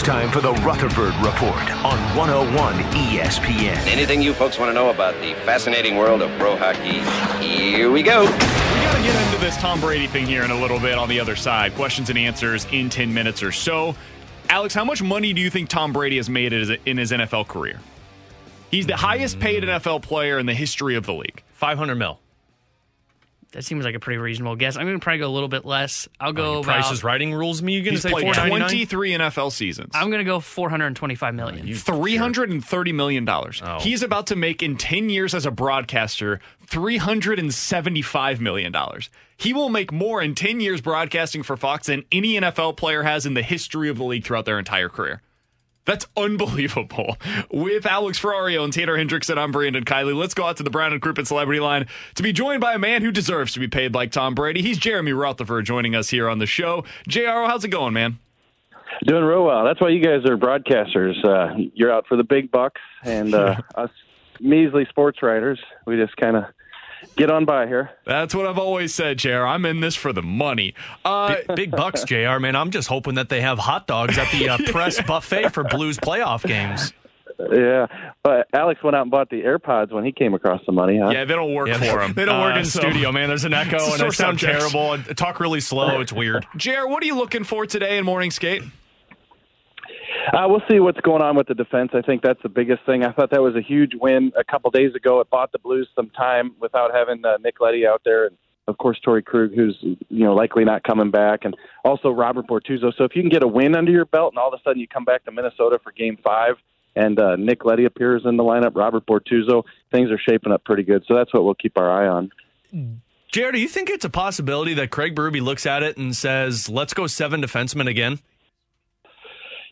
It's time for the Rutherford Report on 101 ESPN. Anything you folks want to know about the fascinating world of pro hockey, here we go. We got to get into this Tom Brady thing here in a little bit on the other side. Questions and answers in 10 minutes or so. Alex, how much money do you think Tom Brady has made in his NFL career? He's the highest paid NFL player in the history of the league. 500 mil. That seems like a pretty reasonable guess. I'm going to probably go a little bit less. I'll go about. Price is writing rules. Me, you going to say played 23 NFL seasons. I'm going to go 425 million. Oh, 330 million dollars. Oh. He's about to make in 10 years as a broadcaster 375 million dollars. He will make more in 10 years broadcasting for Fox than any NFL player has in the history of the league throughout their entire career. That's unbelievable. With Alex Ferrario and Tanner Hendrickson, I'm Brandon Kiley. Let's go out to the Brown and Crouppen Celebrity Line to be joined by a man who deserves to be paid like Tom Brady. He's Jeremy Rutherford joining us here on the show. JRO, how's it going, man? Doing real well. That's why you guys are broadcasters. Uh, you're out for the big bucks, and uh, us measly sports writers, we just kind of get on by here. That's what I've always said, JR. I'm in this for the money. Uh, big, big, bucks, JR, man. I'm just hoping that they have hot dogs at the uh, press buffet for Blues playoff games. Yeah, but Alex went out and bought the AirPods when he came across the money. Huh? Yeah, they don't work yeah, for him. They don't uh, work in so studio, man. There's an echo and they sound terrible. Talk really slow. It's weird. JR, what are you looking for today in morning skate? Uh, we'll see what's going on with the defense. I think that's the biggest thing. I thought that was a huge win a couple days ago. It bought the Blues some time without having uh, Nick Leddy out there, and of course Torey Krug, who's you know likely not coming back, and also Robert Bortuzzo. So if you can get a win under your belt, and all of a sudden you come back to Minnesota for Game Five, and uh, Nick Leddy appears in the lineup, Robert Bortuzzo, things are shaping up pretty good. So that's what we'll keep our eye on. Jared, do you think it's a possibility that Craig Berube looks at it and says, "Let's go seven defensemen again"?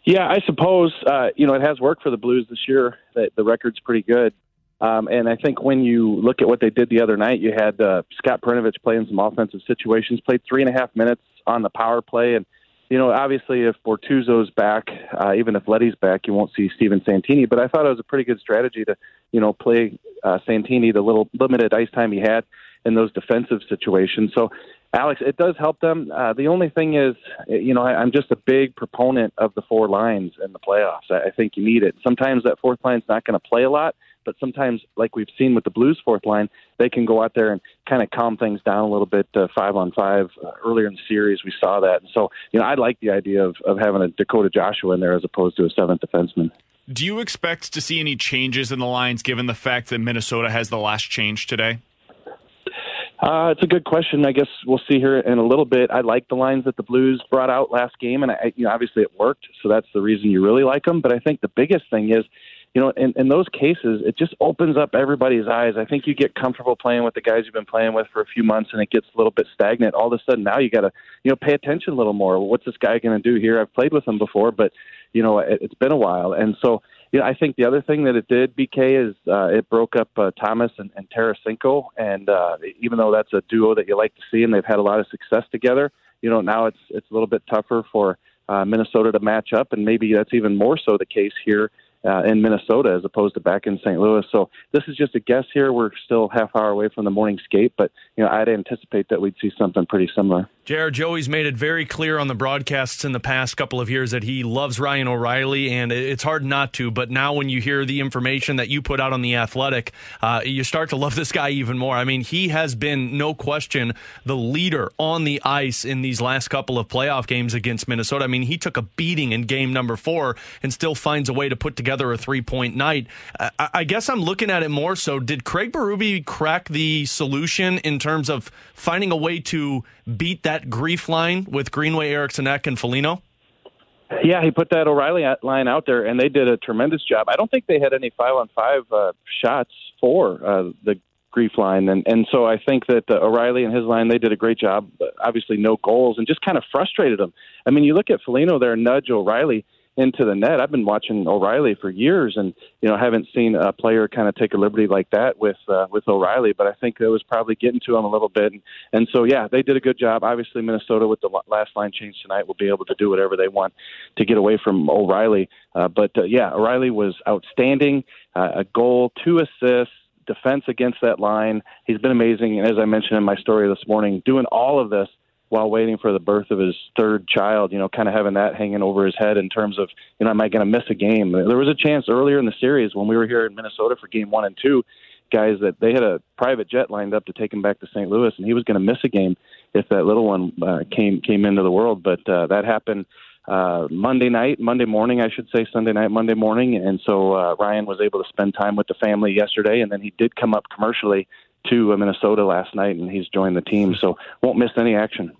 Yeah, I suppose uh, you know it has worked for the Blues this year. The, the record's pretty good, um, and I think when you look at what they did the other night, you had uh, Scott Perunovich playing some offensive situations, played three and a half minutes on the power play, and you know obviously if Bortuzzo's back, uh, even if Leddy's back, you won't see Steven Santini. But I thought it was a pretty good strategy to you know play uh, Santini the little limited ice time he had in those defensive situations. So Alex, it does help them. Uh, the only thing is, you know, I, I'm just a big proponent of the four lines in the playoffs. I, I think you need it. Sometimes that fourth line's not going to play a lot, but sometimes, like we've seen with the Blues fourth line, they can go out there and kind of calm things down a little bit. Uh, five on five uh, earlier in the series, we saw that. And so, you know, I like the idea of of having a Dakota Joshua in there as opposed to a seventh defenseman. Do you expect to see any changes in the lines given the fact that Minnesota has the last change today? Uh, it's a good question. I guess we'll see here in a little bit. I like the lines that the Blues brought out last game, and I, you know, obviously it worked, so that's the reason you really like them. But I think the biggest thing is, you know, in, in those cases, it just opens up everybody's eyes. I think you get comfortable playing with the guys you've been playing with for a few months, and it gets a little bit stagnant. All of a sudden, now you got to, you know, pay attention a little more. What's this guy going to do here? I've played with him before, but you know, it, it's been a while, and so you know, I think the other thing that it did, BK, is uh, it broke up uh, Thomas and, and Tarasenko, and uh, even though that's a duo that you like to see, and they've had a lot of success together, you know, now it's it's a little bit tougher for uh, Minnesota to match up, and maybe that's even more so the case here uh, in Minnesota as opposed to back in St. Louis. So this is just a guess here. We're still half hour away from the morning skate, but you know I'd anticipate that we'd see something pretty similar. Jared Joey's made it very clear on the broadcasts in the past couple of years that he loves Ryan O'Reilly, and it's hard not to. But now, when you hear the information that you put out on the Athletic, uh, you start to love this guy even more. I mean, he has been no question the leader on the ice in these last couple of playoff games against Minnesota. I mean, he took a beating in game number four and still finds a way to put together a three point night. I, I guess I'm looking at it more so. Did Craig Berube crack the solution in terms of finding a way to beat that grief line with Greenway, Eriksson Ek, and Foligno? Yeah, he put that O'Reilly line out there, and they did a tremendous job. I don't think they had any five on five uh, shots for uh, the grief line, and and so I think that uh, O'Reilly and his line they did a great job. Obviously, no goals, and just kind of frustrated them. I mean, you look at Foligno there, nudge O'Reilly into the net. I've been watching O'Reilly for years, and you know haven't seen a player kind of take a liberty like that with uh, with O'Reilly. But I think it was probably getting to him a little bit, and, and so yeah, they did a good job. Obviously, Minnesota with the last line change tonight will be able to do whatever they want to get away from O'Reilly. Uh, but uh, yeah, O'Reilly was outstanding. Uh, a goal, two assists. Defense against that line. He's been amazing. And as I mentioned in my story this morning, doing all of this while waiting for the birth of his third child, you know, kind of having that hanging over his head in terms of, you know, am I going to miss a game? There was a chance earlier in the series when we were here in Minnesota for game one and two, guys that they had a private jet lined up to take him back to St. Louis, and he was going to miss a game if that little one uh, came came into the world. But uh, that happened uh, Monday night, Monday morning, I should say, Sunday night, Monday morning, and so uh, Ryan was able to spend time with the family yesterday, and then he did come up commercially to uh, Minnesota last night, and he's joined the team, so won't miss any action.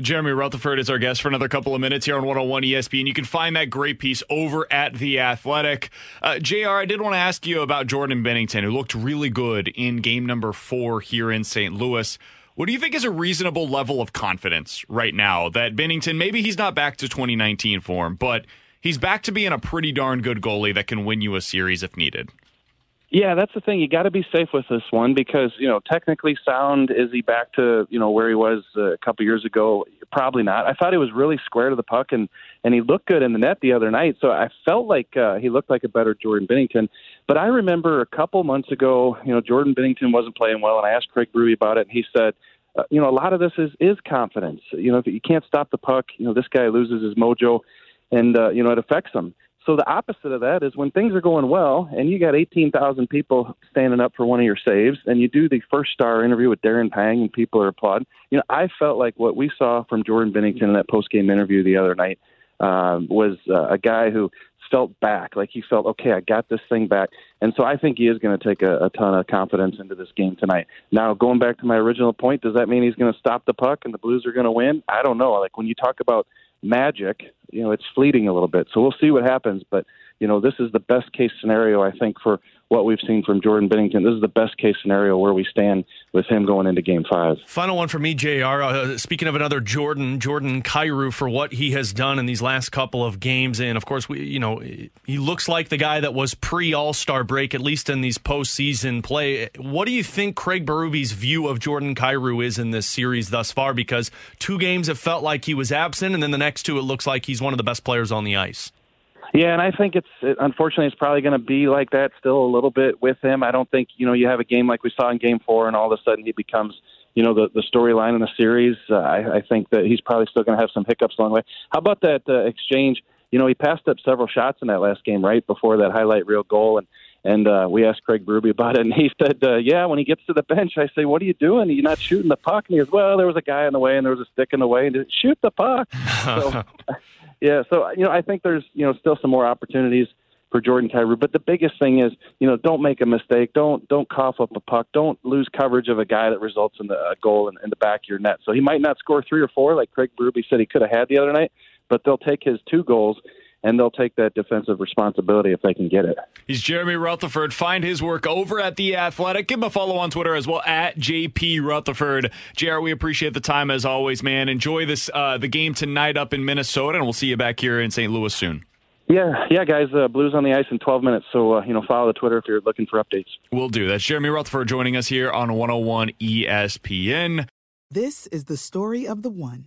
Jeremy Rutherford is our guest for another couple of minutes here on 101 ESPN. You can find that great piece over at The Athletic. Uh, JR, I did want to ask you about Jordan Binnington, who looked really good in game number four here in St. Louis. What do you think is a reasonable level of confidence right now that Bennington, maybe he's not back to 2019 form, but he's back to being a pretty darn good goalie that can win you a series if needed? Yeah, that's the thing. You got to be safe with this one because you know technically sound. Is he back to you know where he was uh, a couple years ago? Probably not. I thought he was really square to the puck and and he looked good in the net the other night. So I felt like uh, he looked like a better Jordan Binnington. But I remember a couple months ago, you know, Jordan Binnington wasn't playing well, and I asked Craig Berube about it, and he said. Uh, you know, a lot of this is is confidence. You know, if you can't stop the puck, you know, this guy loses his mojo, and uh, you know it affects him. So the opposite of that is when things are going well and you got 18,000 people standing up for one of your saves and you do the first star interview with Darren Pang and people are applauding. You know, I felt like what we saw from Jordan Binnington in that post-game interview the other night um, was uh, a guy who felt back, like he felt, okay, I got this thing back. And so I think he is going to take a, a ton of confidence into this game tonight. Now, going back to my original point, does that mean he's going to stop the puck and the Blues are going to win? I don't know. Like when you talk about – magic, you know, it's fleeting a little bit. So we'll see what happens. But, you know, this is the best case scenario, I think, for what we've seen from Jordan Binnington. This is the best case scenario where we stand with him going into game five. Final one for me, JR. Uh, speaking of another Jordan, Jordan Kyrou, for what he has done in these last couple of games. And of course, we, you know, he looks like the guy that was pre All Star break, at least in these postseason play. What do you think Craig Berube's view of Jordan Kyrou is in this series thus far? Because two games have felt like he was absent, and then the next two, it looks like he's one of the best players on the ice. Yeah, and I think it's it, unfortunately it's probably going to be like that still a little bit with him. I don't think you know you have a game like we saw in Game Four, and all of a sudden he becomes you know the the storyline in the series. Uh, I, I think that he's probably still going to have some hiccups along the way. How about that uh, exchange? You know, he passed up several shots in that last game right before that highlight reel goal, and and uh, we asked Craig Berube about it, and he said, uh, "Yeah, when he gets to the bench, I say, what are you doing? You're not shooting the puck." And he goes, "Well, there was a guy in the way, and there was a stick in the way, and shoot the puck." so, yeah, so you know, I think there's you know still some more opportunities for Jordan Kyrou. But the biggest thing is, you know, don't make a mistake. Don't don't cough up a puck. Don't lose coverage of a guy that results in the uh, goal in, in the back of your net. So he might not score three or four like Craig Berube said he could have had the other night, but they'll take his two goals and they'll take that defensive responsibility if they can get it. He's Jeremy Rutherford. Find his work over at The Athletic. Give him a follow on Twitter as well, at JP Rutherford. JR, we appreciate the time as always, man. Enjoy this uh, the game tonight up in Minnesota, and we'll see you back here in St. Louis soon. Yeah, yeah, guys. Uh, Blues on the ice in 12 minutes. So, uh, you know, follow the Twitter if you're looking for updates. We'll do. That's Jeremy Rutherford joining us here on 101 ESPN. This is the story of the one.